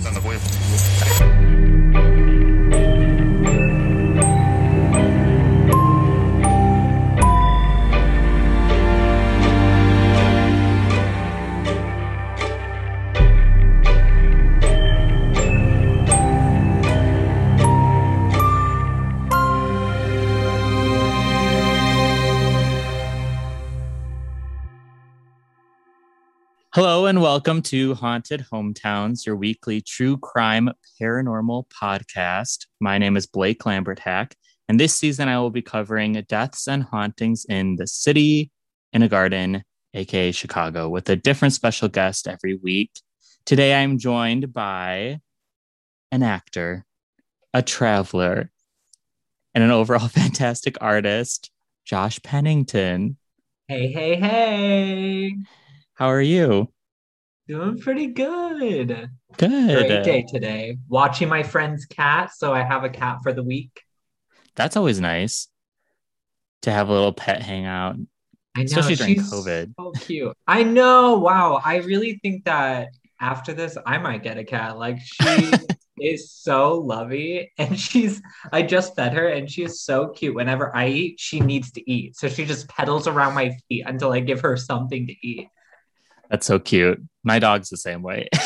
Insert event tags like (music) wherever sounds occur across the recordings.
Что? Hello and welcome to Haunted Hometowns, your weekly true crime paranormal podcast. My name is Blake Lambert Hack, and this season I will be covering deaths and hauntings in the city in a garden, aka Chicago, with a different special guest every week. Today I'm joined by an actor, a traveler, and an overall (laughs) fantastic artist, Josh Pennington. Hey, hey, hey. How are you? Doing pretty good. Good. Great day today. Watching my friend's cat. So I have a cat for the week. That's always nice to have a little pet hangout, I know. especially during COVID. So cute. I know. Wow. I really think that after this, I might get a cat. Like she (laughs) is so lovey. And she's, I just fed her and she is so cute. Whenever I eat, she needs to eat. So she just pedals around my feet until I give her something to eat. That's so cute. My dog's the same way. (laughs)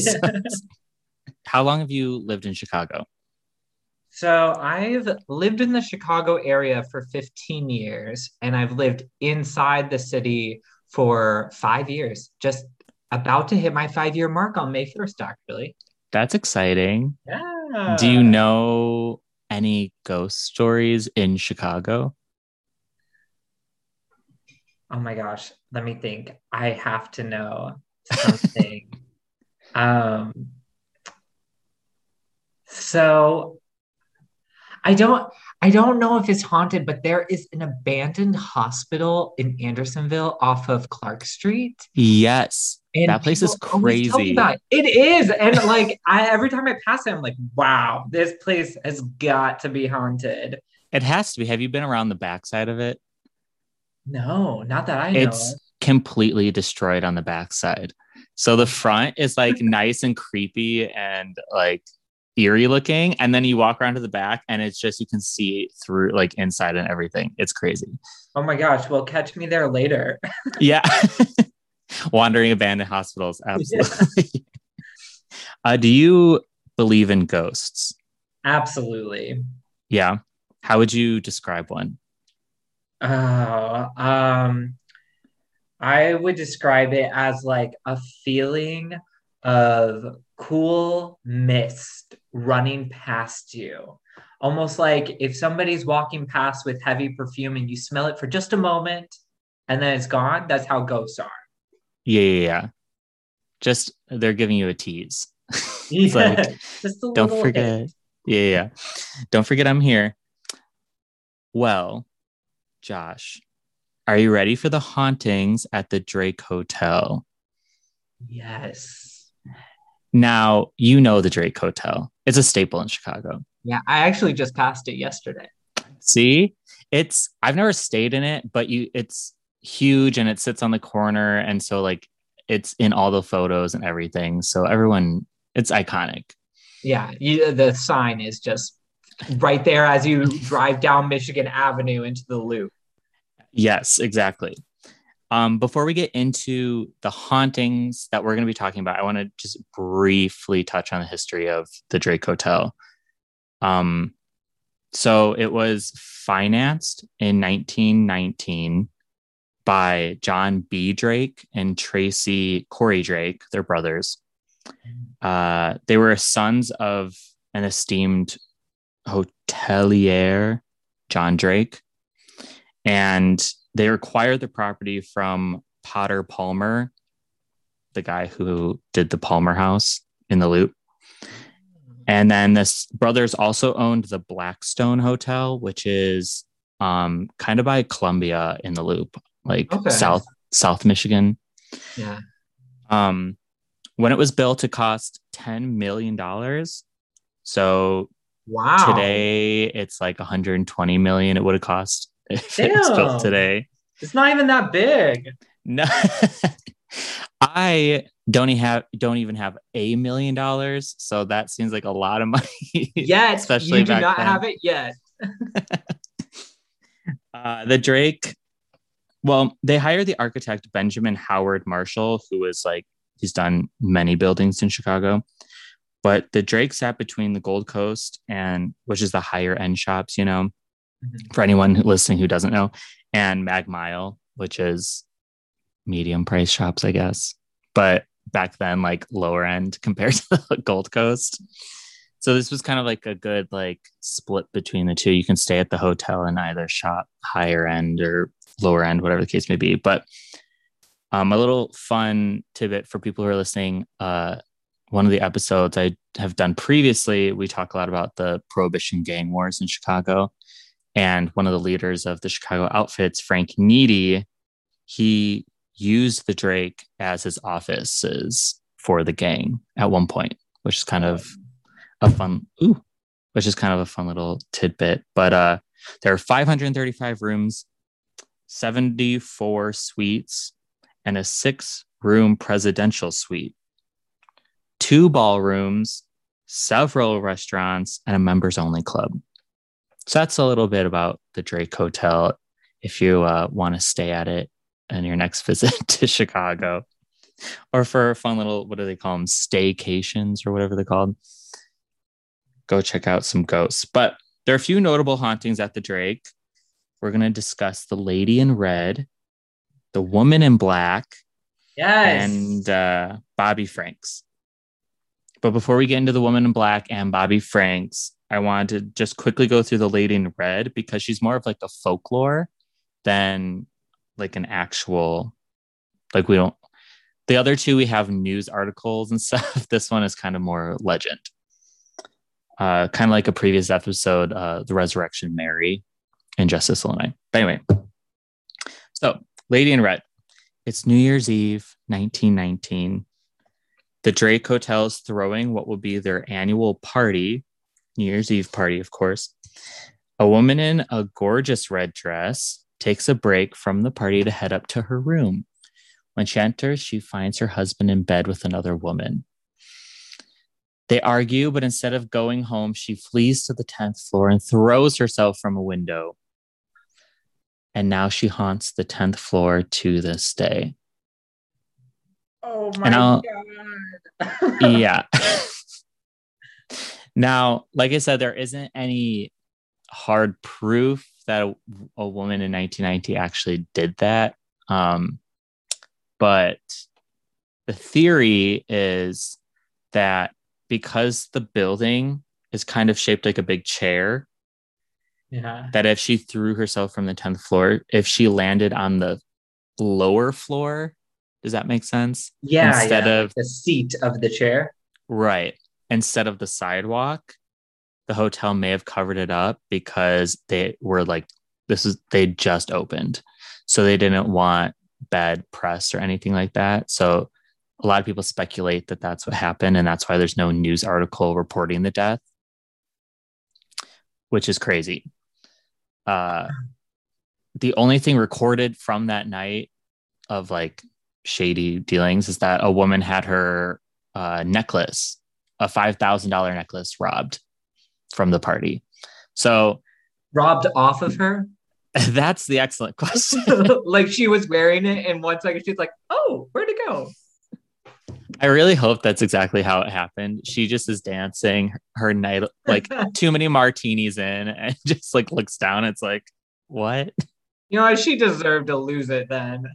So- how long have you lived in Chicago? So I've lived in the Chicago area for 15 years and I've lived inside the city for five years, just about to hit my five year mark on May 1st, actually. That's exciting. Yeah. Do you know any ghost stories in Chicago? Oh my gosh. Let me think. I have to know something. (laughs) um, so I don't I don't know if it's haunted, but there is an abandoned hospital in Andersonville off of Clark Street. Yes. And That place is people always tell me crazy. it. It is. And like (laughs) I every time I pass it, I'm like, wow, this place has got to be haunted. It has to be. Have you been around the backside of it? No, not that I know. It's of. completely destroyed on the backside. So the front is like (laughs) nice and creepy and like eerie looking. And then you walk around to the back and it's just you can see through like inside and everything. It's crazy. Oh my gosh. Well, catch me there later. (laughs) Yeah. (laughs) Wandering abandoned hospitals. Absolutely. uh, do you believe in ghosts? Absolutely. Yeah. How would you describe one? Oh, um, I would describe it as like a feeling of cool mist running past you. Almost like if somebody's walking past with heavy perfume and you smell it for just a moment and then it's gone, that's how ghosts are. Yeah, yeah, yeah. Just they're giving you a tease. (laughs) It's like, just a don't forget. Yeah, yeah. yeah. Don't forget I'm here. Well, Josh, are you ready for the hauntings at the Drake Hotel? Yes. Now, you know the Drake Hotel. It's a staple in Chicago. Yeah, I actually just passed it yesterday. See? It's I've never stayed in it, but you it's huge and it sits on the corner and so like it's in all the photos and everything. So everyone it's iconic. Yeah, you, the sign is just right there as you drive down Michigan Avenue into the loop. Yes, exactly. Um, before we get into the hauntings that we're going to be talking about, I want to just briefly touch on the history of the Drake Hotel. Um, so it was financed in 1919 by John B. Drake and Tracy Corey Drake, their brothers. Uh, they were sons of an esteemed hotelier, John Drake, and they acquired the property from Potter Palmer, the guy who did the Palmer House in the Loop. And then this brothers also owned the Blackstone Hotel, which is um, kind of by Columbia in the Loop, like Okay. South South Michigan. Yeah. Um, when it was built, it cost ten million dollars. So Wow. today it's like 120 million. It would have cost if (laughs) it was built today. It's not even that big. No, (laughs) I don't even have don't even have a million dollars. So that seems like a lot of (laughs) money. Yet, especially you do not then. have it yet. uh, the Drake. Well, they hired the architect Benjamin Howard Marshall, who is like he's done many buildings in Chicago. But the Drake sat between the Gold Coast and which is the higher end shops, you know, mm-hmm. for anyone listening who doesn't know, and Mag Mile, which is medium price shops, I guess. But back then, like lower end (laughs) compared to the Gold Coast. So this was kind of like a good like split between the two. You can stay at the hotel and either shop higher end or lower end, whatever the case may be. But um, a little fun tidbit for people who are listening. Uh, one of the episodes I have done previously, we talk a lot about the prohibition gang wars in Chicago. And one of the leaders of the Chicago outfits, Frank Nitti, he used the Drake as his offices for the gang at one point, which is kind of a fun, ooh, which is kind of a fun little tidbit. But uh, there are 535 rooms, 74 suites, and a six room presidential suite, two ballrooms, several restaurants, and a members only club. So that's a little bit about the Drake Hotel if you uh, want to stay at it on your next (laughs) visit to Chicago or for a fun little, what do they call them? Staycations or whatever they're called. Go check out some ghosts. But there are a few notable hauntings at the Drake. We're going to discuss the Lady in Red, the Woman in Black, yes. and uh, Bobby Franks. But before we get into the Woman in Black and Bobby Franks, I wanted to just quickly go through the Lady in Red because she's more of like a folklore than like an actual like we don't the other two we have news articles and (laughs) stuff. This one is kind of more legend. Uh kind of like a previous episode uh the resurrection mary in justice illinois. But anyway so lady in red. It's new year's eve 1919 the drake hotel is throwing what will be their annual party new year's eve party of course a woman in a gorgeous red dress takes a break from the party to head up to her room. When she enters, she finds her husband in bed with another woman. They argue, but instead of going home, she flees to the 10th floor and throws herself from a window. And now she haunts the 10th floor to this day. Oh my god. (laughs) yeah. (laughs) now, like I said, there isn't any hard proof that a, a woman in 1990 actually did that. Um, but the theory is that because the building is kind of shaped like a big chair, yeah. that if she threw herself from the 10th floor, if she landed on the lower floor, does that make sense? Yeah. Instead yeah, of like the seat of the chair. Right. Instead of the sidewalk, the hotel may have covered it up because they were like, this is, they just opened. So they didn't want bad press or anything like that. So a lot of people speculate that that's what happened. And that's why there's no news article reporting the death, which is crazy. Uh, the only thing recorded from that night of like shady dealings is that a woman had her uh, necklace, a $5,000 necklace robbed from the party. So robbed off of her? (laughs) That's the excellent question. (laughs) like she was wearing it, and one second she's like, "Oh, where'd it go?" I really hope that's exactly how it happened. She just is dancing her night, like (laughs) too many martinis in, and just like looks down. It's like, what? You know, she deserved to lose it then.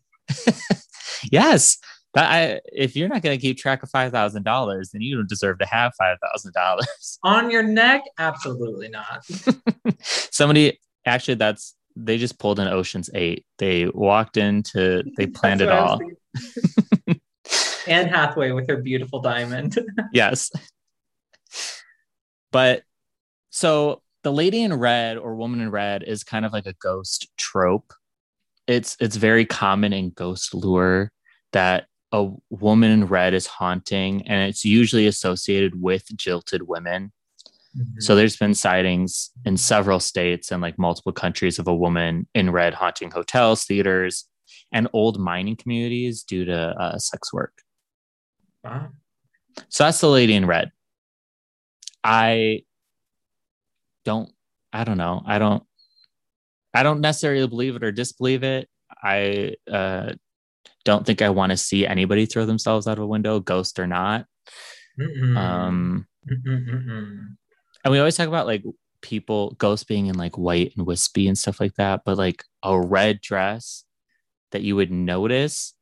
yes, that I, if you're not going to keep track of five thousand dollars, then you don't deserve to have five thousand dollars (laughs) on your neck. Absolutely not. (laughs) Somebody actually, that's they just pulled an Ocean's Eight. They walked into, they planned it all. (laughs) Anne Hathaway with her beautiful diamond. yes, but so the lady in red or woman in red is kind of like a ghost trope. It's it's very common in ghost lure that a woman in red is haunting and it's usually associated with jilted women. Mm-hmm. So there's been sightings in several states and like multiple countries of a woman in red haunting hotels, theaters, and old mining communities due to uh, sex work. Wow. So that's the lady in red. I don't I don't know. I don't I don't necessarily believe it or disbelieve it. I uh don't think I want to see anybody throw themselves out of a window, ghost or not. Mm-mm. Um Mm-mm-mm-mm. and we always talk about like people ghosts being in like white and wispy and stuff like that, but like a red dress that you would notice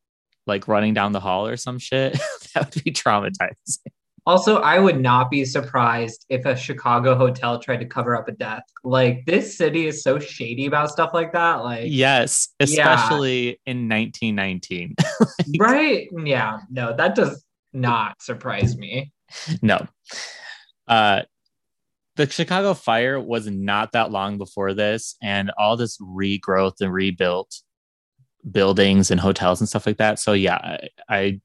like running down the hall or some shit, (laughs) that would be traumatizing. Also, I would not be surprised if a Chicago hotel tried to cover up a death. Like this city is so shady about stuff like that. Like Yes, Yeah. especially in 1919. (laughs) right? Yeah, no, that does not surprise me. no. Uh the Chicago fire was not that long before this, and all this regrowth and rebuilt buildings and hotels and stuff like that. So yeah, I, I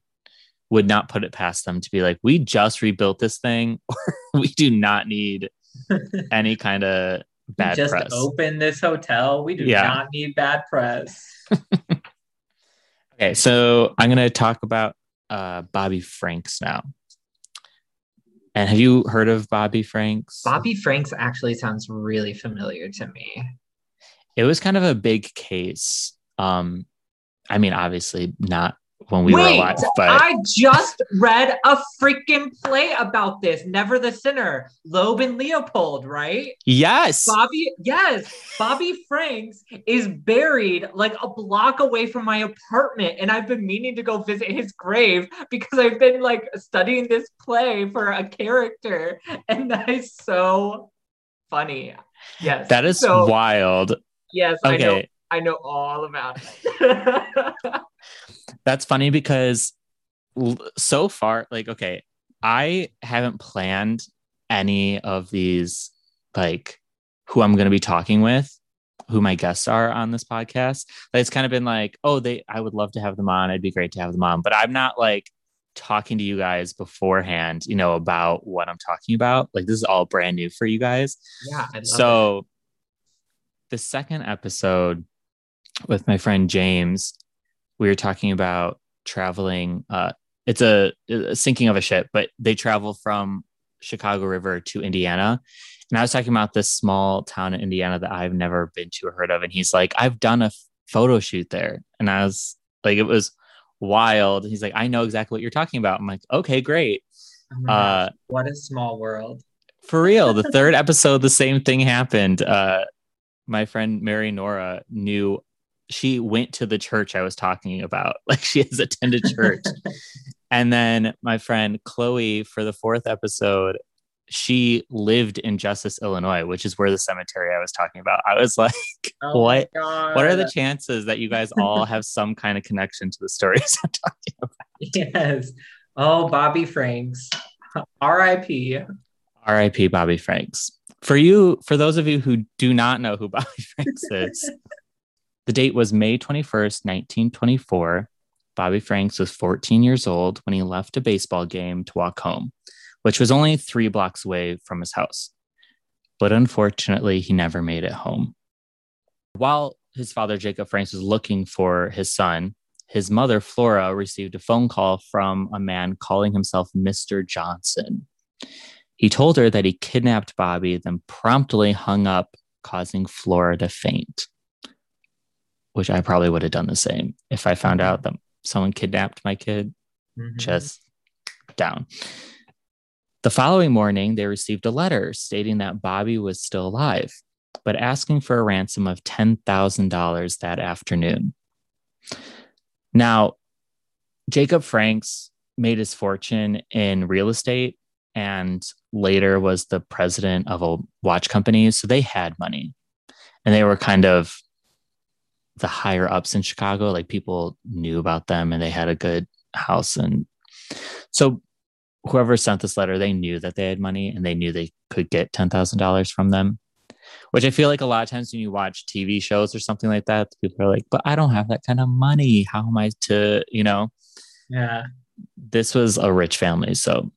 would not put it past them to be like, we just rebuilt this thing. (laughs) we do not need (laughs) any kind of bad press. Just press. open this hotel. We do Yeah. not need bad press. (laughs) Okay, so I'm gonna talk about uh Bobby Franks now. And have you heard of Bobby Franks? Bobby Franks actually sounds really familiar to me. it was kind of a big case. Um, I mean, obviously not when we were Wait, alive, but I just read a freaking play about this. Never the Sinner, Loeb and Leopold, right? yes, Bobby, yes, Bobby Franks is buried like a block away from my apartment, and I've been meaning to go visit his grave because I've been like studying this play for a character, and that is so funny. Yes, that is so. wild. Yes, I know. Okay, I know all about it. (laughs) that's funny because so far, like, okay, I haven't planned any of these, like, who I'm going to be talking with, who my guests are on this podcast. Like, it's kind of been like, oh, they, I would love to have them on. It'd be great to have them on, but I'm not like talking to you guys beforehand, you know, about what I'm talking about. Like, this is all brand new for you guys. yeah, I love it. So, the second episode with my friend James, we were talking about traveling. Uh, it's a, a sinking of a ship, but they travel from Chicago River to Indiana. And I was talking about this small town in Indiana that I've never been to or heard of. And he's like, I've done a photo shoot there. And I was like, it was wild. He's like, I know exactly what you're talking about. I'm like, okay, great. Oh uh, gosh, what a small world. For real, the (laughs) third episode, the same thing happened. Uh, my friend Mary Nora knew she went to the church I was talking about. (laughs) Like she has attended church. and then my friend Chloe, for the fourth episode, she lived in Justice, Illinois, which is where the cemetery I was talking about. I was (laughs) like, Oh What- what are the chances that you guys all have (laughs) some kind of connection to the stories I'm talking about? Yes. Oh, Bobby Franks. R.I.P. R.I.P. Bobby Franks. For you, for those of you who do not know who Bobby Franks is, the date was May 21st, 1924. Bobby Franks was 14 years old when he left a baseball game to walk home, which was only three blocks away from his house. But unfortunately, he never made it home. While his father, Jacob Franks, was looking for his son, his mother, Flora, received a phone call from a man calling himself Mr. Johnson. He told her that he kidnapped Bobby, then promptly hung up, causing Flora to faint. Which I probably would have done the same if I found out that someone kidnapped my kid, Mhm. just down. The following morning, they received a letter stating that Bobby was still alive, but asking for a ransom of $10,000 that afternoon. Now, Jacob Franks made his fortune in real estate and later was the president of a watch company. So they had money and they were kind of the higher ups in Chicago. Like people knew about them and they had a good house. And so whoever sent this letter, they knew that they had money and they knew they could get $10,000 from them. Which I feel like a lot of times when you watch TV shows or something like that, people are like, but I don't have that kind of money. How am I to, you know? Yeah. this was a rich family. So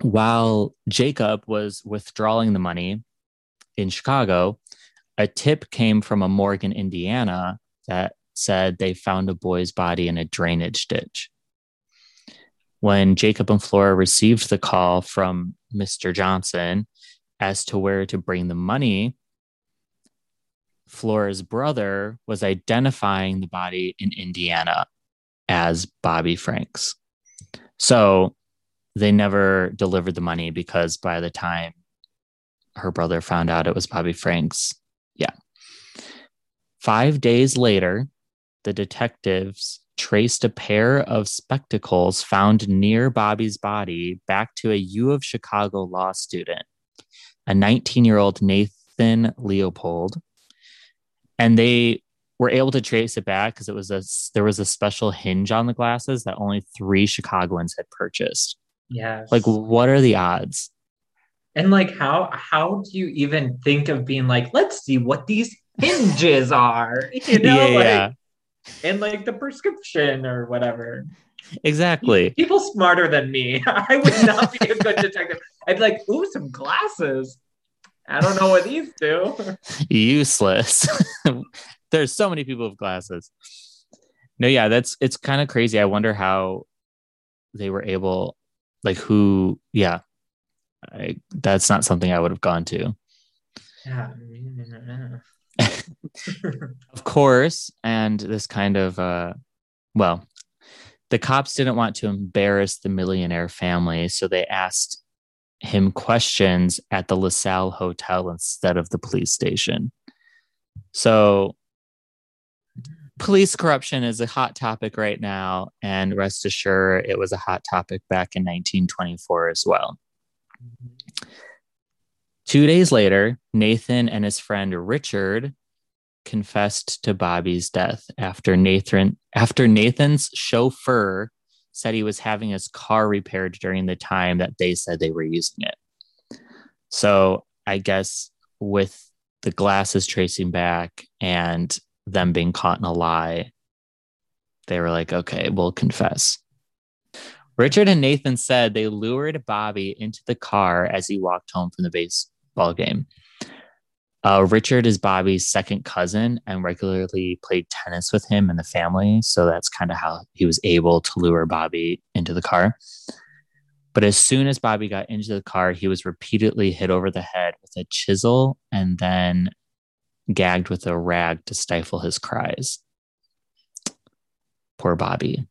while Jacob was withdrawing the money in Chicago, a tip came from a Morgan, Indiana that said they found a boy's body in a drainage ditch. When Jacob and Flora received the call from Mr. Johnson as to where to bring the money, Flora's brother was identifying the body in Indiana as Bobby Franks. So they never delivered the money because by the time her brother found out it was Bobby Franks. Five days later, the detectives traced a pair of spectacles found near Bobby's body back to a U of Chicago law student, a 19 year old Nathan Leopold. And they were able to trace it back because it was a there was a special hinge on the glasses that only three Chicagoans had purchased. Yeah. Like, what are the odds? And like, how how do you even think of being like, let's see what these hinges are? (laughs) You know, yeah, like, yeah. and like the prescription or whatever. exactly. People smarter than me. (laughs) I would not be a good detective. I'd be like, ooh, some glasses. I don't know what these do. Useless. (laughs) There's so many people with glasses. No, yeah, that's it's kind of crazy. I wonder how they were able, like, who, yeah, I, that's not something I would have gone to. Yeah. (laughs) of course, and this kind of, uh, well, the cops didn't want to embarrass the millionaire family, so they asked him questions at the LaSalle Hotel instead of the police station. So, police corruption is a hot topic right now, and rest assured, it was a hot topic back in 1924 as well. Two days later, Nathan and his friend Richard confessed to Bobby's death after Nathan after Nathan's chauffeur said he was having his car repaired during the time that they said they were using it. So I guess with the glasses tracing back and them being caught in a lie, they were like, okay, we'll confess. Richard and Nathan said they lured Bobby into the car as he walked home from the baseball game. Uh, Richard is Bobby's second cousin and regularly played tennis with him and the family. So that's kind of how he was able to lure Bobby into the car. But as soon as Bobby got into the car, he was repeatedly hit over the head with a chisel and then gagged with a rag to stifle his cries. Poor Bobby.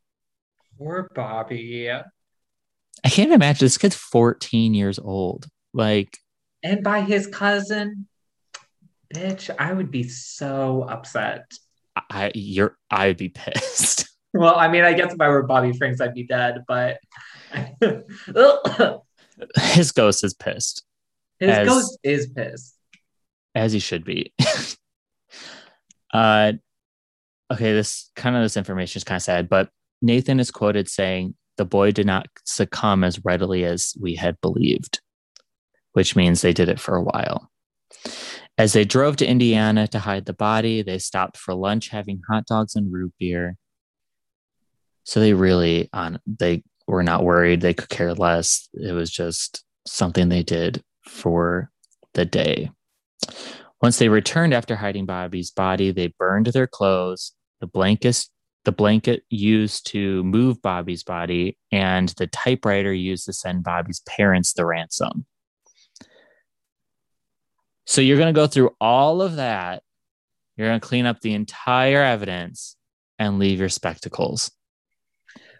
Poor Bobby. I can't imagine this kid's 14 years old. Like, And by his cousin, bitch, I would be so upset. I you're I'd be pissed. (laughs) Well, I mean, I guess if I were Bobby Franks, I'd be dead, but (laughs) His ghost is pissed, his As- ghost is pissed. as he should be. (laughs) uh okay, this kind of this information is kind of sad, but Nathan is quoted saying the boy did not succumb as readily as we had believed, which means they did it for a while. As they drove to Indiana to hide the body, they stopped for lunch having hot dogs and root beer. So they really on they were not worried. They could care less. It was just something they did for the day. Once they returned after hiding Bobby's body, they burned their clothes, the blankets, the blanket used to move Bobby's body, and the typewriter used to send Bobby's parents the ransom. So you're going to go through all of that. You're going to clean up the entire evidence and leave your spectacles.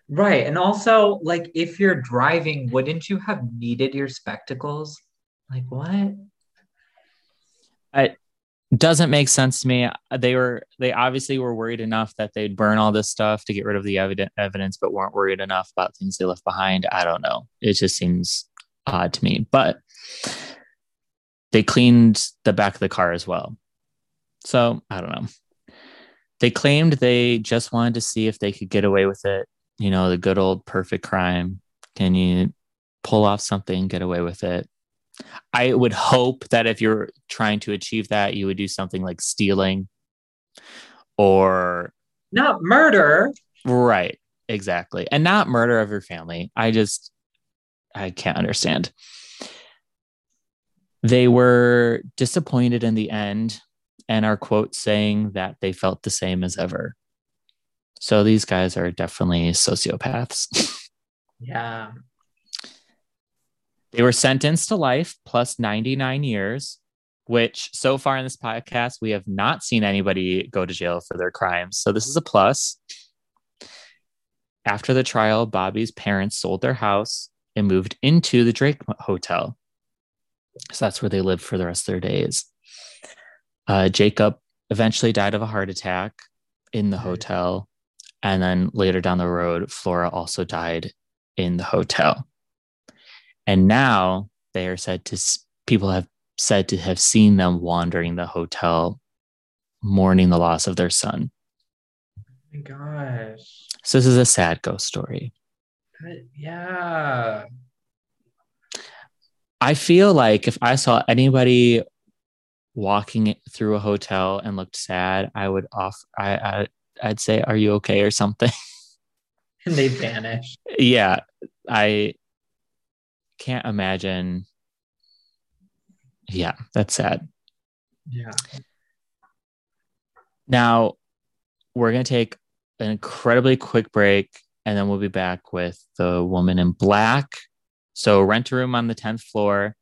Right. And also, like, if you're driving, wouldn't you have needed your spectacles? Like, what? It doesn't make sense to me. They were they obviously were worried enough that they'd burn all this stuff to get rid of the evident evidence, but weren't worried enough about things they left behind. I don't know. It just seems odd to me. But they cleaned the back of the car as well. So I don't know. They claimed they just wanted to see if they could get away with it. You know, the good old perfect crime. Can you pull off something, get away with it? I would hope that if you're trying to achieve that, you would do something like stealing or Not murder. right, exactly. And not murder of your family. I just I can't understand. They were disappointed in the end and are quote saying that they felt the same as ever. So these guys are definitely sociopaths. (laughs) Yeah. They were sentenced to life plus 99 years, which so far in this podcast, we have not seen anybody go to jail for their crimes. So this is a plus. After the trial, Bobby's parents sold their house and moved into the Drake Hotel. So that's where they lived for the rest of their days. Uh, Jacob eventually died of a heart attack in the hotel. And then later down the road, Flora also died in the hotel. And now they are said to, people have said to have seen them wandering the hotel, mourning the loss of their son. Oh my gosh. So this is a sad ghost story. Yeah. I feel like if I saw anybody walking through a hotel and looked sad, I would off I, I I'd say, "Are you okay?" or something. (laughs) And they vanish. yeah, I can't imagine. Yeah, that's sad. Yeah. Now we're gonna take an incredibly quick break, and then we'll be back with the woman in black. So rent a room on the tenth floor.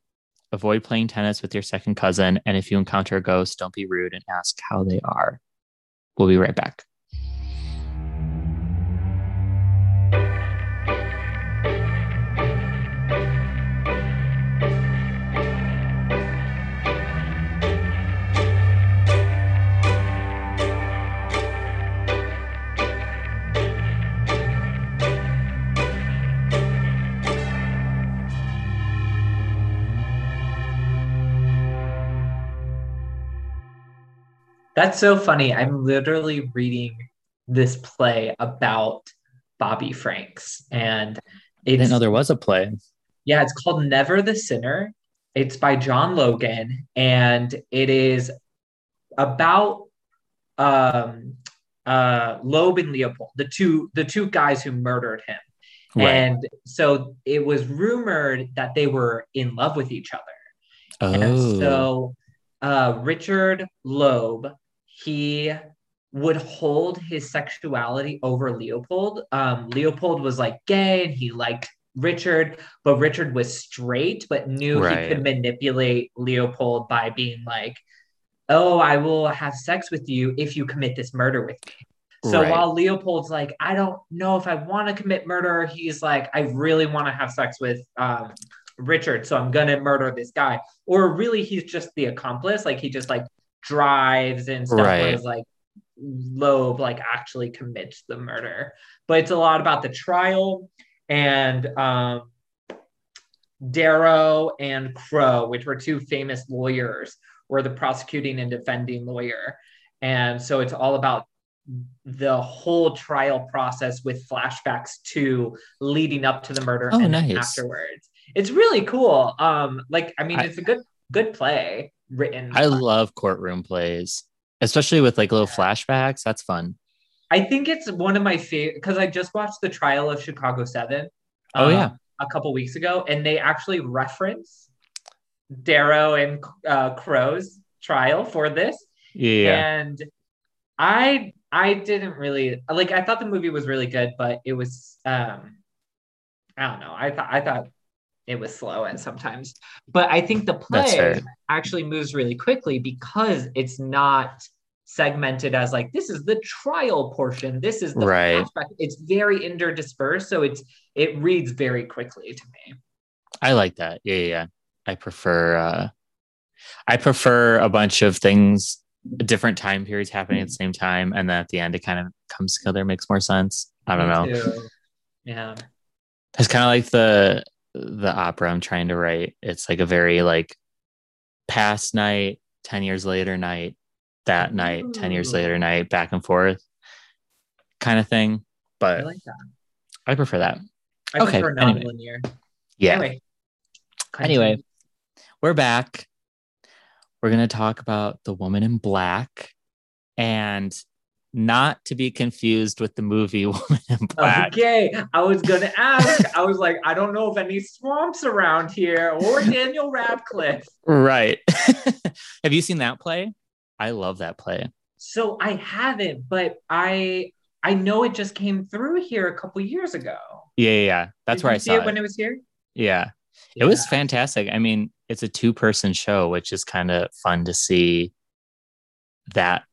Avoid playing tennis with your second cousin, and if you encounter a ghost, don't be rude and ask how they are. We'll be right back. That's so funny. I'm literally reading this play about Bobby Franks, and I didn't know there was a play. Yeah, it's called Never the Sinner. It's by John Logan, and it is about um, uh, Loeb and Leopold, the two the two guys who murdered him. Right. And so it was rumored that they were in love with each other. Oh, And so uh, Richard Loeb, he would hold his sexuality over Leopold. Um, Leopold was like gay and he liked Richard, but Richard was straight, but knew Right. he could manipulate Leopold by being like, oh, I will have sex with you if you commit this murder with me. So Right. while Leopold's like, I don't know if I want to commit murder, he's like, I really want to have sex with um, Richard, so I'm gonna murder this guy. Or really, he's just the accomplice. Like he just like drives and stuff. Right. Whereas like Loeb like actually commits the murder. But it's a lot about the trial and um, Darrow and Crowe, which were two famous lawyers, were the prosecuting and defending lawyer. And so it's all about the whole trial process with flashbacks to leading up to the murder Oh, and nice. afterwards. It's really cool. Um, like I mean, I- it's a good good play written. I love courtroom plays, especially with like little flashbacks. That's fun. I think it's one of my favorite because I just watched the trial of Chicago Seven. Oh, um, yeah. a couple weeks ago, and they actually reference Darrow and uh, Crowe's trial for this. Yeah. And I I didn't really like. I thought the movie was really good, but it was um I don't know. I thought I thought it was slow at sometimes, but I think the play actually moves really quickly because it's not segmented as like this is the trial portion this is the Right. flashback. it's very interdispersed so it's it reads very quickly to me I like that. Yeah, yeah, yeah. I prefer uh I prefer a bunch of things different time periods happening at the same time and then at the end it kind of comes together makes more sense. I don't know. Too. yeah It's kind of like the the opera I'm trying to write. It's like a very like past night, 10 years later night, that night, 10 years later night, back and forth kind of thing. i But like that I prefer that. i Okay, prefer anyway. non-linear Yeah. anyway Anyway, we're back. We're going to talk about the woman in black and not to be confused with the movie (laughs) Woman in Black. Okay, I was gonna ask. I was like, I don't know of any swamps around here or Daniel Radcliffe. Right. (laughs) Have you seen that play? I love that play. So I haven't, but I I know it just came through here a couple years ago. Yeah, yeah, yeah. That's Did where I see saw it it. when it was here. yeah. It was fantastic. I mean, it's a two person show, which is kind of fun to see that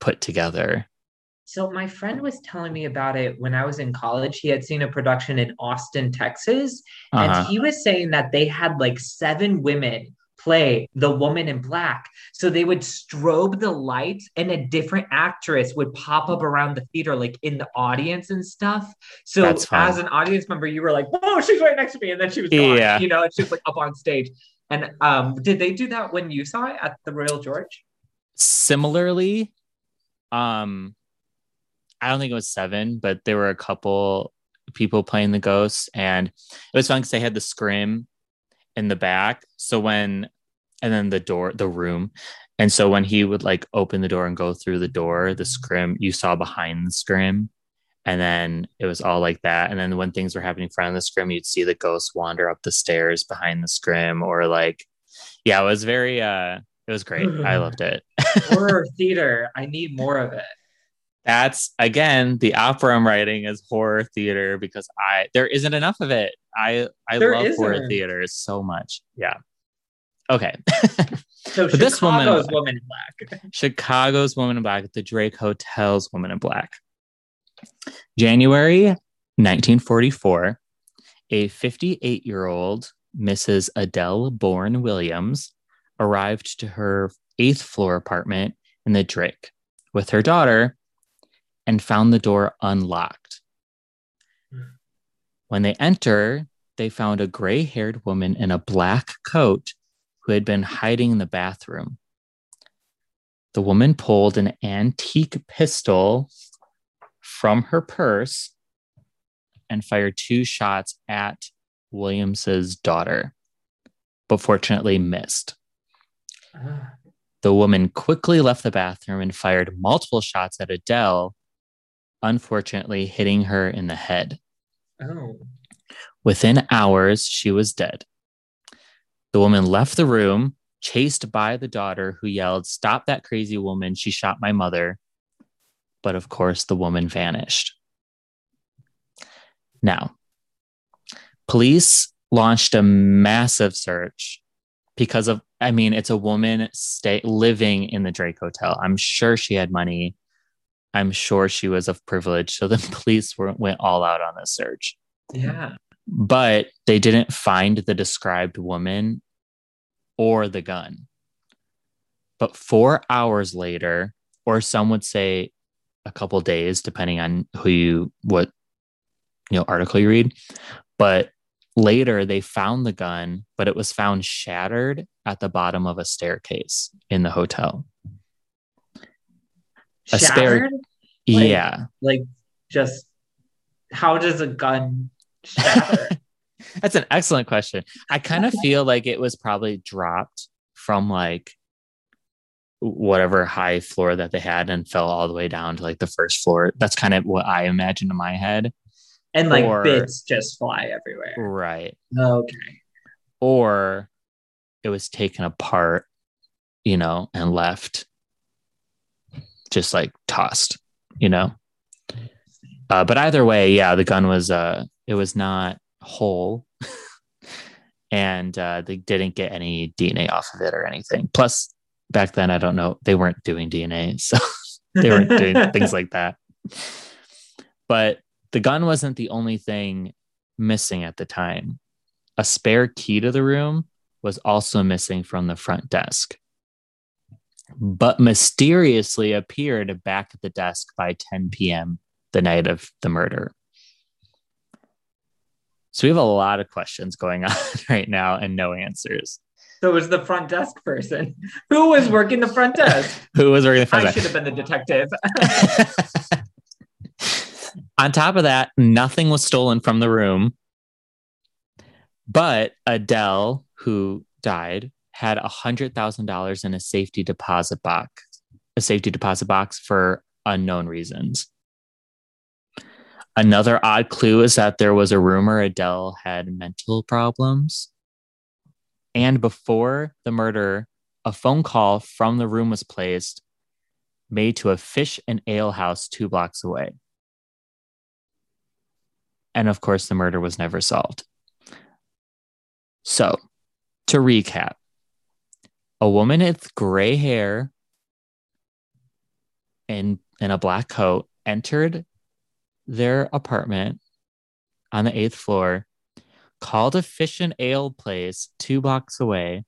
put together. So my friend was telling me about it when I was in college. He had seen a production in Austin, Texas, Uh-huh. and he was saying that they had like seven women play the woman in black. So they would strobe the lights and a different actress would pop up around the theater like in the audience and stuff. So as an audience member, you were like, "Whoa, she's right next to me." And then she was gone, Yeah. you know, and she was like up on stage. And um did they do that when you saw it at the Royal George? Similarly, um, I don't think it was seven, but there were a couple people playing the ghosts, and it was fun because they had the scrim in the back. So when, and then the door, the room. And so when he would like open the door and go through the door, the scrim, you saw behind the scrim. And then it was all like that. And then when things were happening in front of the scrim, you'd see the ghost wander up the stairs behind the scrim or like, yeah, it was very, uh, it was great. I (laughs) loved it. Horror (laughs) theater. I need more of it. That's again the opera I'm writing is horror theater because I there isn't enough of it. I I There love horror isn't. theater so much. Yeah. Okay. So (laughs) But this woman- Chicago's Woman in Black. Chicago's Woman in Black, the Drake Hotel's Woman in Black. January 1944, a 58 year old Mrs. Adele Bourne Williams arrived to her eighth floor apartment in the Drake with her daughter and found the door unlocked. When they enter, they found a gray haired woman in a black coat who had been hiding in the bathroom. The woman pulled an antique pistol from her purse and fired two shots at Williams's daughter, but fortunately missed. Ah, The woman quickly left the bathroom and fired multiple shots at Adele, unfortunately hitting her in the head. oh. Within hours, she was dead. The woman left the room, chased by the daughter, who yelled, Stop that crazy woman. She shot my mother. But of course, the woman vanished. Now, police launched a massive search because of, I mean, it's a woman stay, living in the Drake Hotel. I'm sure she had money. I'm sure she was of privilege. So the (laughs) police were, went all out on this search Yeah. but they didn't find the described woman or the gun. But four hours later, or some would say a couple days, depending on who you what you know article you read. But later they found the gun, but it was found shattered at the bottom of a staircase in the hotel. Shattered? Like- yeah. Like, just how does a gun shatter? (laughs) That's an excellent question. I kind of feel like it was probably dropped from like whatever high floor that they had and fell all the way down to like the first floor. That's kind of what I imagine in my head. and like Or- bits just fly everywhere. Right. Okay. Or it was taken apart, you know, and left just like tossed, you know. Uh, but either way, yeah, the gun was uh it was not whole. (laughs) and uh, they didn't get any DNA off of it or anything. Plus, back then, I don't know, they weren't doing DNA, (laughs) so they weren't doing (laughs) things like that. But the gun wasn't the only thing missing at the time. A spare key to the room was also missing from the front desk, but mysteriously appeared back at the desk by 10 p.m. the night of the murder. So we have a lot of questions going (laughs) on right now and no answers. So it was the front desk person. Who was working the front desk? (laughs) Who was working the front I desk? I should have been the detective. (laughs) On top of that, nothing was stolen from the room. But Adele, who died, had a hundred thousand dollars in a safety deposit box, a safety deposit box for unknown reasons. Another odd clue is that there was a rumor Adele had mental problems. And before the murder, a phone call from the room was placed made to a fish and ale house two blocks away. And of course, the murder was never solved. So, to recap, a woman with gray hair and in a black coat entered their apartment on the eighth floor, called a fish and ale place two blocks away,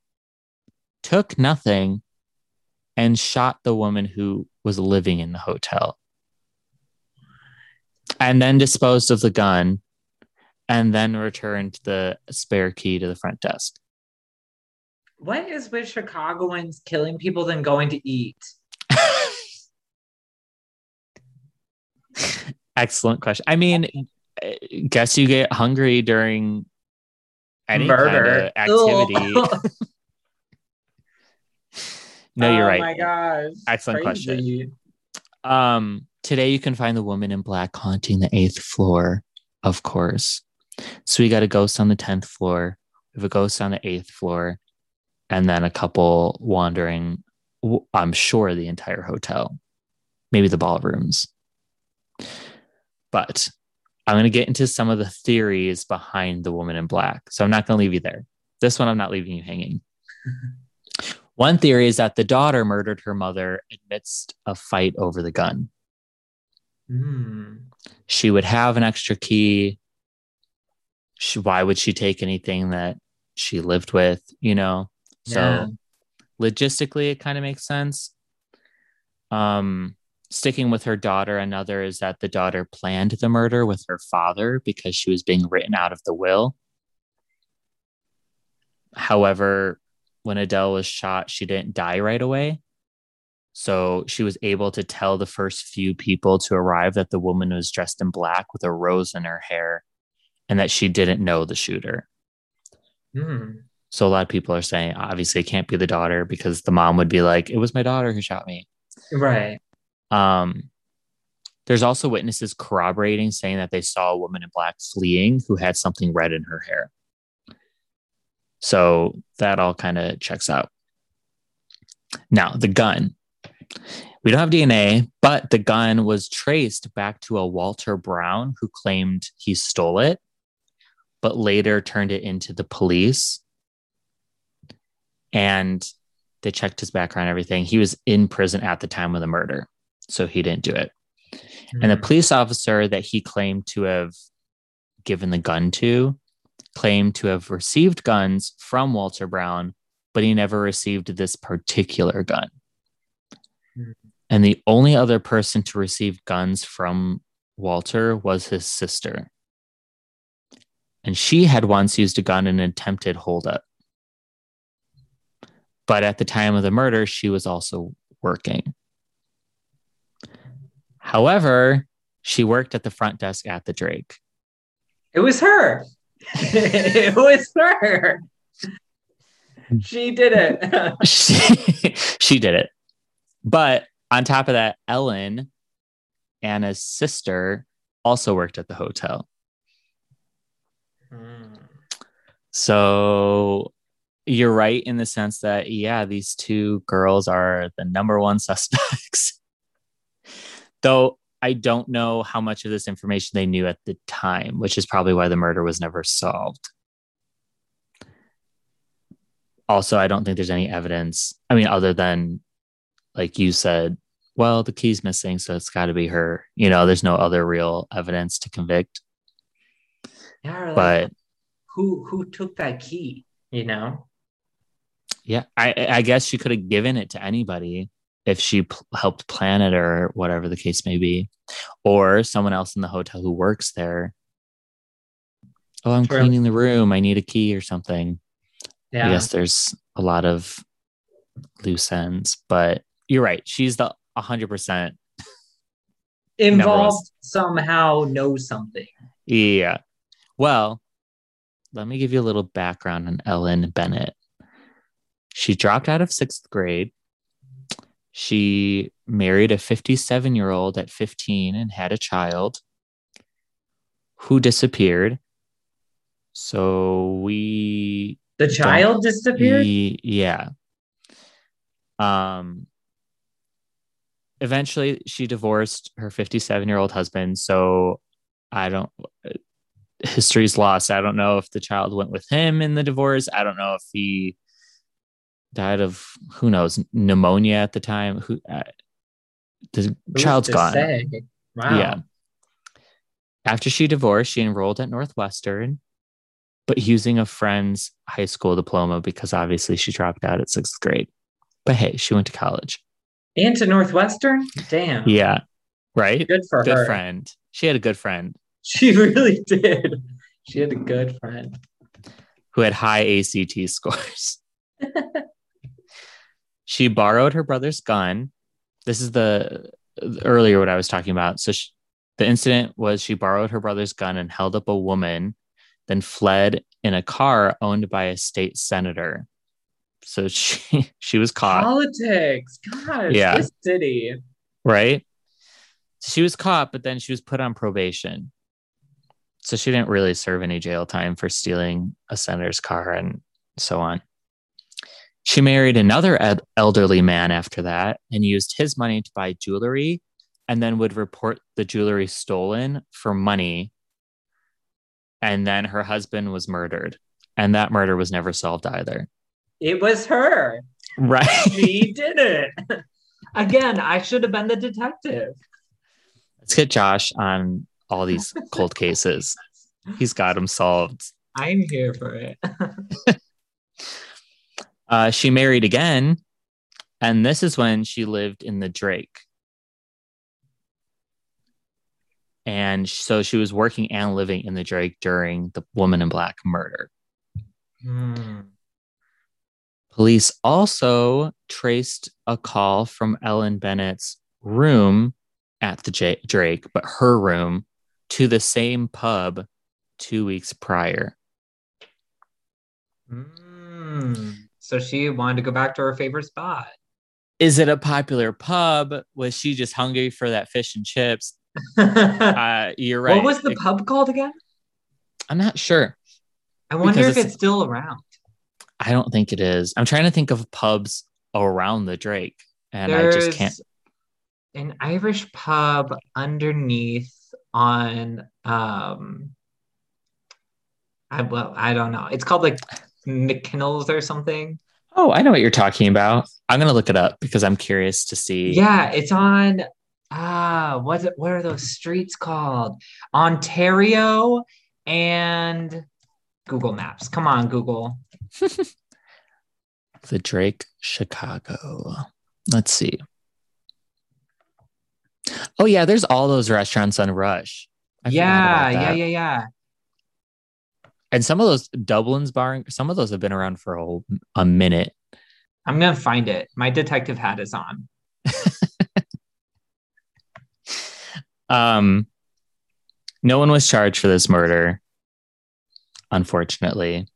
took nothing, and shot the woman who was living in the hotel. And then disposed of the gun and then returned the spare key to the front desk. What is with Chicagoans killing people than going to eat? (laughs) Excellent question. I mean, guess you get hungry during any Murder. kind of activity. (laughs) (laughs) no, you're oh right. my gosh. Excellent question. Um, today you can find the woman in black haunting the eighth floor, of course. So we got a ghost on the tenth floor. We have a ghost on the eighth floor, and then a couple wandering. I'm sure the entire hotel, maybe the ballrooms. But I'm going to get into some of the theories behind the woman in black. So I'm not going to leave you there. This one, I'm not leaving you hanging. (laughs) One theory is that the daughter murdered her mother amidst a fight over the gun. Hmm. She would have an extra key. She, why would she take anything that she lived with? You know, so Yeah. logistically, it kind of makes sense. Um, sticking with her daughter, another is that the daughter planned the murder with her father because she was being written out of the will. However, when Adele was shot, she didn't die right away. So she was able to tell the first few people to arrive that the woman was dressed in black with a rose in her hair and that she didn't know the shooter. Hmm. So a lot of people are saying, obviously, it can't be the daughter because the mom would be like, it was my daughter who shot me. Right. Um, there's also witnesses corroborating saying that they saw a woman in black fleeing who had something red in her hair. So that all kind of checks out. Now, the gun. We don't have DNA, but the gun was traced back to a Walter Brown who claimed he stole it, but later turned it into the police. And they checked his background and everything. He was in prison at the time of the murder, so he didn't do it. And the Hmm. police officer that he claimed to have given the gun to claimed to have received guns from Walter Brown, but he never received this particular gun. Hmm. And the only other person to receive guns from Walter was his sister. And she had once used a gun in an attempted holdup. But at the time of the murder, she was also working. However, she worked at the front desk at the Drake. It was her. (laughs) it was her. She did it. (laughs) she, she did it. But on top of that, Ellen, Anna's sister, also worked at the hotel. Hmm. So you're right in the sense that, yeah, these two girls are the number one (laughs) suspects. Though I don't know how much of this information they knew at the time, which is probably why the murder was never solved. Also, I don't think there's any evidence. I mean, other than like you said, well, the key's missing, so it's got to be her. You know, there's no other real evidence to convict. Yeah, like, But who who took that key? You know? Yeah, I I guess she could have given it to anybody if she pl- helped plan it or whatever the case may be, or someone else in the hotel who works there. Oh, I'm True. cleaning the room. I need a key or something. Yeah. I guess there's a lot of loose ends, but you're right. She's the 100%. Involved somehow knows something. Yeah. Well, let me give you a little background on Ellen Bennett. She dropped out of sixth grade. She married a 57 year old at 15 and had a child who disappeared. So we, The child disappeared? Ye- yeah. Um, eventually she divorced her 57 year old husband. So I don't, history's lost. I don't know if the child went with him in the divorce. I don't know if he died of who knows pneumonia at the time. Who uh, the Who's child's gone. say? Wow. Yeah. After she divorced, she enrolled at Northwestern, but using a friend's high school diploma because obviously she dropped out at sixth grade. But hey, she went to college. And to Northwestern? Damn. Yeah. Right? Good for Good her. friend. She had a good friend She (laughs) really did. She had a good friend. who had high ACT scores. (laughs) she borrowed her brother's gun. This is the earlier what I was talking about. So she, the incident was she borrowed her brother's gun and held up a woman, then fled in a car owned by a state senator. So (laughs) she she was caught, Politics. Gosh, Yeah. this city. right? She was caught, but then she was put on probation. So she didn't really serve any jail time for stealing a senator's car and so on. She married another ed- elderly man after that and used his money to buy jewelry and then would report the jewelry stolen for money. And then her husband was murdered. And that murder was never solved either. It was her. Right. She did it. (laughs) Again, I should have been the detective. Let's get Josh on all these cold cases. He's got them solved. (laughs) I'm here for it. (laughs) Uh, she married again, and this is when she lived in the Drake. And so she was working and living in the Drake during the Woman in Black murder. Hmm. Police also traced a call from Ellen Bennett's room at the J- Drake, but her room to the same pub two weeks prior. Hmm. So she wanted to go back to her favorite spot. Is it a popular pub? Was she just hungry for that fish and chips? (laughs) Uh, you're right. What was the pub called again? I'm not sure. I wonder Because if it's- it's still around. I don't think it is. I'm trying to think of pubs around the Drake, and I just can't. an Irish pub underneath on um I well I don't know. It's called like McKinnell's or something. Oh, I know what you're talking about. I'm gonna look it up because I'm curious to see. Yeah, it's on ah what's it what are those streets called? Ontario and Google Maps. Come on, Google. (laughs) the Drake, Chicago. Let's see. Oh yeah, there's all those restaurants on Rush. I yeah, yeah, yeah, yeah. And some of those Dublin's bar, some of those have been around for a, a minute. I'm gonna find it. My detective hat is on. (laughs) Um, no one was charged for this murder, unfortunately.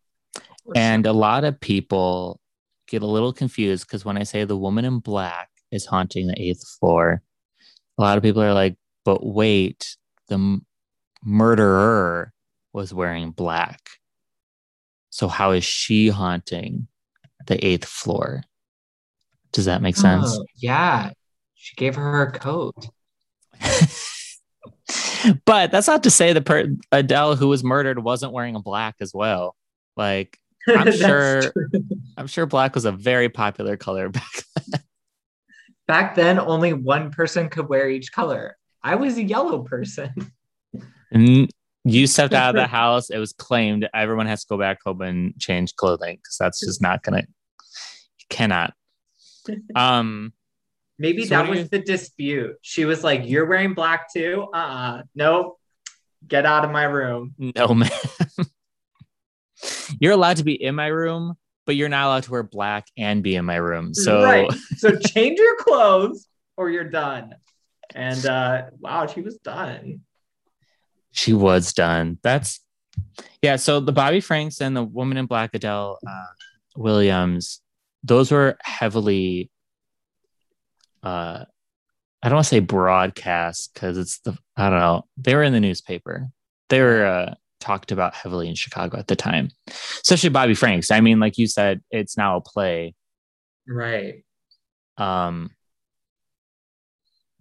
And a lot of people get a little confused because when I say the woman in black is haunting the eighth floor, a lot of people are like, but wait, the m- murderer was wearing black. So how is she haunting the eighth floor? Does that make sense? Oh, yeah. She gave her her coat. (laughs) but that's not to say the per- Adele who was murdered wasn't wearing a black as well. Like I'm (laughs) sure. I'm sure black was a very popular color back then. Back then, only one person could wear each color. I was a yellow person. You stepped out of the house, it was claimed everyone has to go back home and change clothing because that's just not gonna you cannot. (laughs) Um Maybe So that was you- the dispute. She was like, You're wearing black too? Uh uh Nope. Get out of my room. no (laughs) man. you're allowed to be in my room, but you're not allowed to wear black and be in my room. So right. (laughs) So change your clothes or you're done. And uh wow, she was done. She was done. That's yeah. So the Bobby Franks and the Woman in Black Adele uh, Williams, those were heavily. Uh, I don't want to say broadcast because it's the I don't know. They were in the newspaper. They were uh, talked about heavily in Chicago at the time, especially Bobby Franks. I mean, like you said, it's now a play. Right. Um,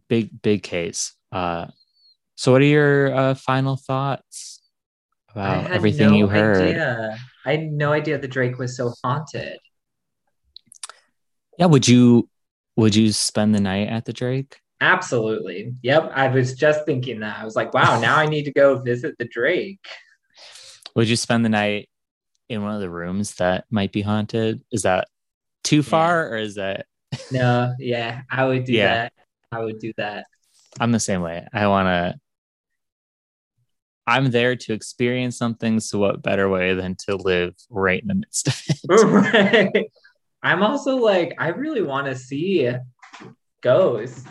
big big case. Uh, so what are your uh, final thoughts about everything no you heard. Idea. I had no idea the Drake was so haunted. Yeah, would you would you spend the night at the Drake? Absolutely. Yep. I was just thinking that. I was like, wow, now I need to go visit the Drake. Would you spend the night in one of the rooms that might be haunted? Is that too far yeah. or is that No, yeah, I would do yeah. that. I would do that. I'm the same way. I want to I'm there to experience something. So, what better way than to live right in the midst of it? (laughs) right. I'm also like, I really want to see ghosts.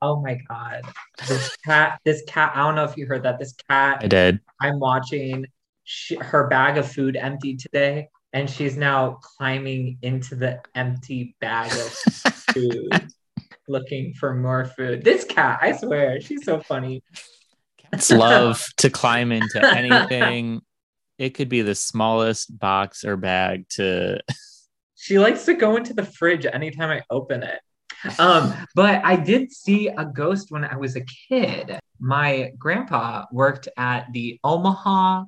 Oh my god, this cat! This cat! I don't know if you heard that. This cat. I did. I'm watching. She, her bag of food empty today, and she's now climbing into the empty bag of (laughs) food, looking for more food. This cat, I swear, she's so funny. (laughs) Love to climb into anything. It could be the smallest box or bag to. (laughs) she likes to go into the fridge anytime I open it. Um, but I did see a ghost when I was a kid. My grandpa worked at the Omaha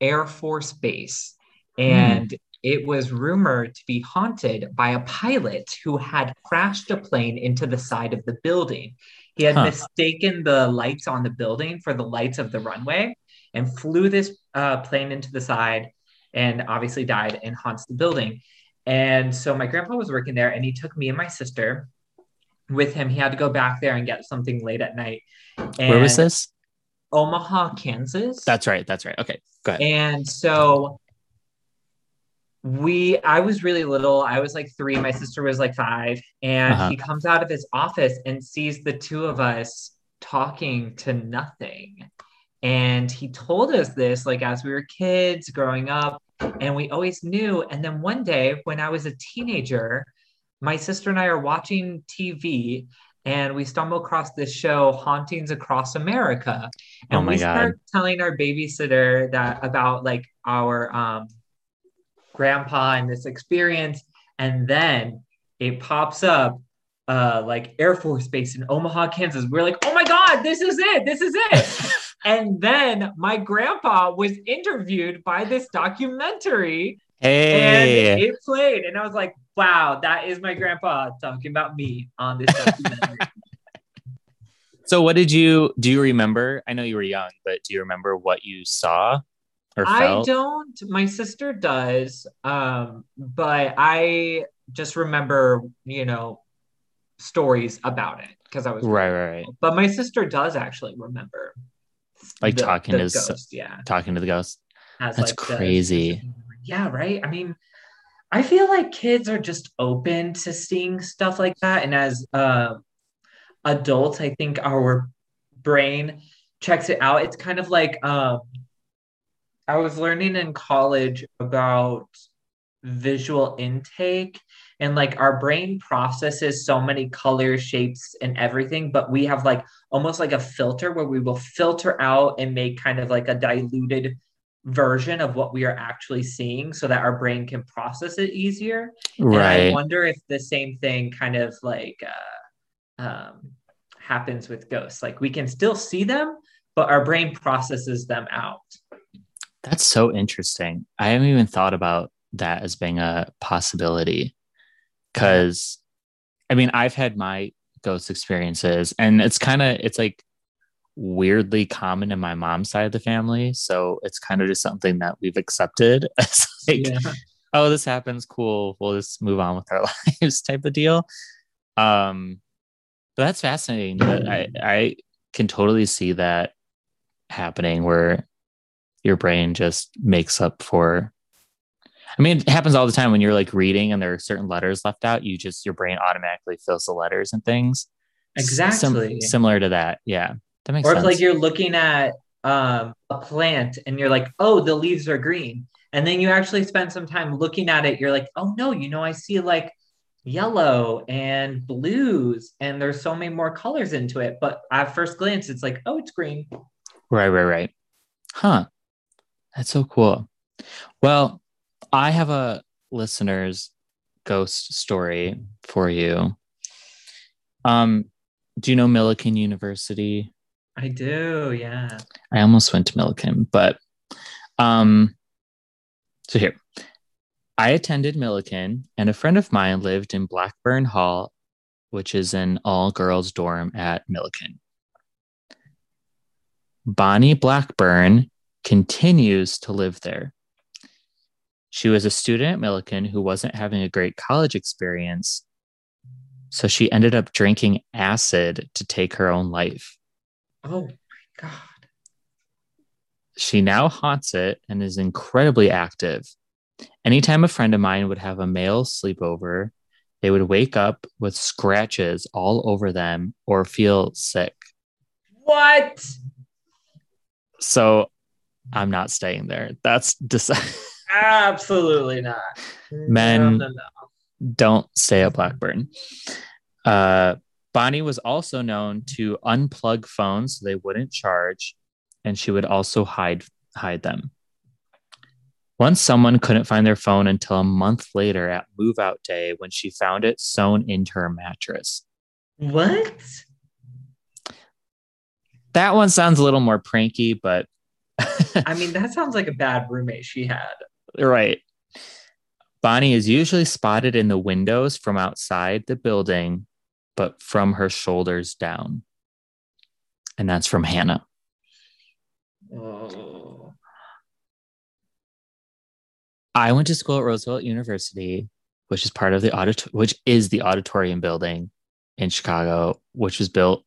Air Force Base, and mm. it was rumored to be haunted by a pilot who had crashed a plane into the side of the building. He had huh. mistaken the lights on the building for the lights of the runway and flew this uh, plane into the side and obviously died and haunts the building. And so my grandpa was working there and he took me and my sister with him. He had to go back there and get something late at night. And Where was this? Omaha, Kansas. That's right. That's right. Okay. Go ahead. And so we i was really little. I was like three. My sister was like five. And uh-huh. he comes out of his office and sees the two of us talking to nothing. And he told us this like as we were kids growing up and we always knew. And then one day when i was a teenager my sister and i are watching tv and we stumble across this show hauntings across america. And oh we God. start telling our babysitter that about like our um grandpa and this experience. And then it pops up uh, like Air Force Base in Omaha, Kansas. We're like, oh my God, this is it. This is it. (laughs) and then my grandpa was interviewed by this documentary. Hey. And it played. And I was like, wow, that is my grandpa talking about me on this documentary. (laughs) so what did you do you remember? I know you were young, but do you remember what you saw? Or felt? I don't. My sister does, um, but I just remember, you know, stories about it because I was right, right, right. But my sister does actually remember, like the, talking the to ghost, yeah, talking to the ghost. That's like crazy. The, yeah, right. I mean, I feel like kids are just open to seeing stuff like that, and as uh, adults, I think our brain checks it out. It's kind of like um, I was learning in college about visual intake and like our brain processes so many colors, shapes, and everything, but we have like almost like a filter where we will filter out and make kind of like a diluted version of what we are actually seeing so that our brain can process it easier. Right. And I wonder if the same thing kind of like uh, um, happens with ghosts. Like we can still see them, but our brain processes them out. That's so interesting. I haven't even thought about that as being a possibility. Cause I mean, I've had my ghost experiences and it's kind of, it's like weirdly common in my mom's side of the family. So it's kind of just something that we've accepted (laughs) as like, yeah. oh, this happens. Cool. We'll just move on with our (laughs) lives type of deal. Um, but that's fascinating. I, I can totally see that happening where your brain just makes up for I mean, it happens all the time when you're like reading and there are certain letters left out. You just your brain automatically fills the letters and things. Exactly. Sim- similar to that. Yeah. That makes or sense. Or if like you're looking at um, a plant and you're like, oh, the leaves are green. And then you actually spend some time looking at it. You're like, oh no, you know, I see like yellow and blues, and there's so many more colors into it. But at first glance, it's like, oh, it's green. Right, right, right. Huh. That's so cool. Well, I have a listener's ghost story for you. Um, do you know Millikin University? I do, yeah. I almost went to Millikin, but um so here. I attended Millikin and a friend of mine lived in Blackburn Hall, which is an all-girls dorm at Millikin. Bonnie Blackburn continues to live there. She was a student at Millikin who wasn't having a great college experience. So she ended up drinking acid to take her own life. Oh my God. She now haunts it and is incredibly active. Anytime a friend of mine would have a male sleepover, they would wake up with scratches all over them or feel sick. What? So I'm not staying there. That's dis- Absolutely not. Men- No, no, no. don't stay at Blackburn. Uh, Bonnie was also known to unplug phones so they wouldn't charge, and she would also hide hide them. Once someone couldn't find their phone until a month later at move out day when she found it sewn into her mattress. What? That one sounds a little more pranky, but (laughs) I mean, that sounds like a bad roommate she had. right. Bonnie is usually spotted in the windows from outside the building, but from her shoulders down. And that's from Hannah. Oh. I went to school at Roosevelt University, which is part of the audit, which is the auditorium building in Chicago, which was built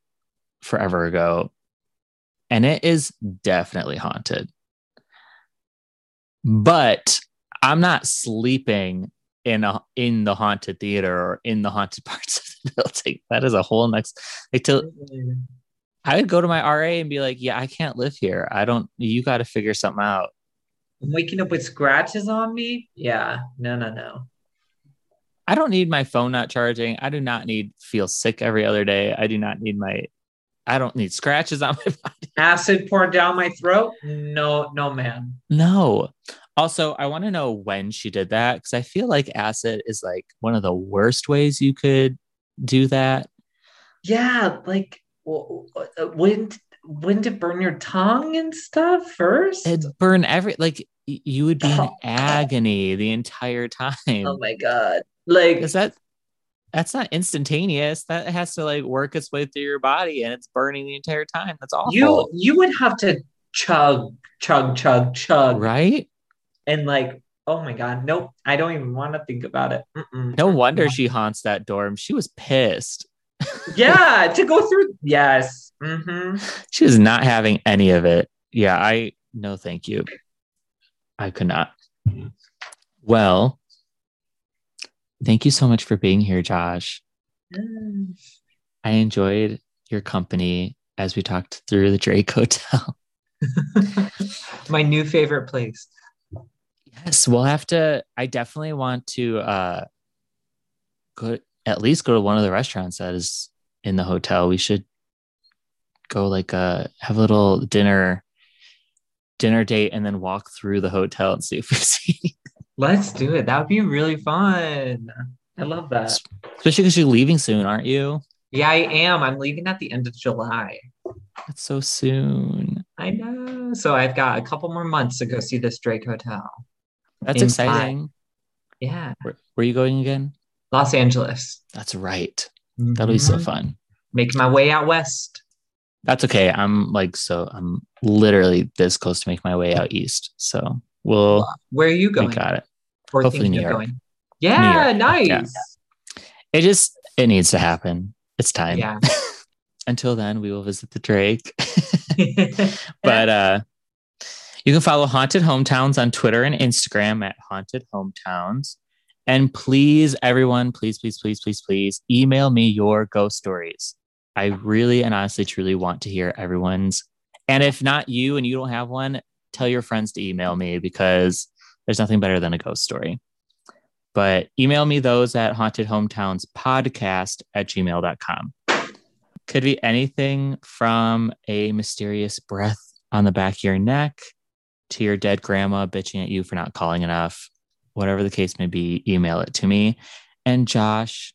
forever ago, and it is definitely haunted. But I'm not sleeping in a in the haunted theater or in the haunted (laughs) parts of the building. That is a whole next. Like to, I would go to my RA and be like, "Yeah, I can't live here. I don't. You got to figure something out." I'm waking up with scratches on me. Yeah, no, no, no. I don't need my phone not charging. I do not need feel sick every other day. I do not need my I don't need scratches on my (laughs) body. Acid poured down my throat. No, no, man. No. Also, I want to know when she did that because I feel like acid is like one of the worst ways you could do that. Yeah, like w- w- wouldn't wouldn't it burn your tongue and stuff first? It'd burn every like you would be in oh, agony the entire time. oh my god! Like is that that's not instantaneous. That has to like work its way through your body and it's burning the entire time. That's awful. you you would have to chug, chug, chug, chug, right? and like, oh my god, nope. I don't even want to think about it. Mm-mm. No wonder she haunts that dorm. She was pissed. (laughs) Yeah, to go through. Yes. Mm-hmm. She was not having any of it. Yeah, I no thank you. I could not. Well, thank you so much for being here, Josh. I enjoyed your company as we talked through the Drake (laughs) Hotel. (laughs) My new favorite place. Yes, we'll have to. I definitely want to uh go at least go to one of the restaurants that is in the hotel. We should go like uh have a little dinner dinner date and then walk through the hotel and see if we (laughs) see Let's do it. That would be really fun. I love that. especially because you're leaving soon, aren't you? Yeah, I am. I'm leaving at the end of July. That's so soon. I know. So I've got a couple more months to go see this Drake Hotel. That's In exciting. Yeah. Where, where are you going again? Los Angeles. That's right. That'll be so Mhm. fun. Make my way out west. That's okay. I'm like so I'm literally this close to make my way out east. So we'll Where are you we going? got it. Or Hopefully New York. going? Yeah, York. nice. Yeah. It just it needs to happen. It's time. Yeah. (laughs) Until then, we will visit the Drake. (laughs) but uh you can follow Haunted Hometowns on Twitter and Instagram at Haunted Hometowns. And please, everyone, please, please, please, please, please email me your ghost stories. I really and honestly, truly want to hear everyone's. And if not you and you don't have one, tell your friends to email me because there's nothing better than a ghost story. But email me those at Haunted Hometowns podcast at gmail.com. Could be anything from a mysterious breath on the back of your neck to your dead grandma bitching at you for not calling enough. Whatever the case may be, email it to me. And Josh,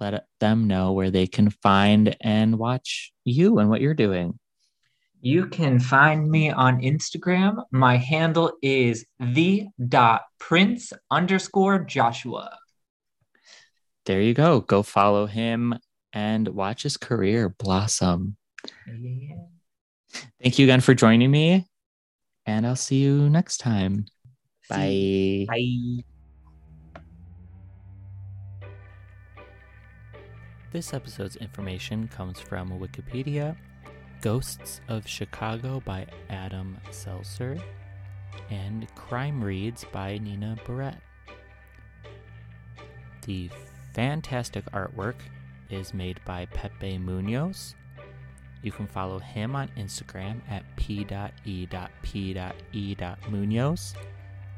let them know where they can find and watch you and what you're doing. You can find me on Instagram. My handle is the dot prince underscore Joshua. There you go. Go follow him and watch his career blossom. Yeah. Thank you again for joining me, and I'll see you next time. Bye. Bye. This episode's information comes from Wikipedia, Ghosts of Chicago by Adam Selzer, and Crime Reads by Nina Barrett. The fantastic artwork is made by Pepe Munoz. You can follow him on Instagram at p.e.p.e.munoz,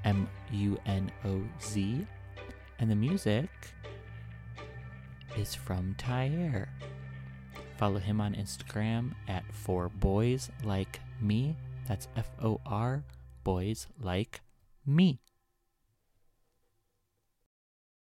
M U N O Z. And the music is from Tyre. Follow him on Instagram at For Boys Like Me. That's F O R Boys Like Me.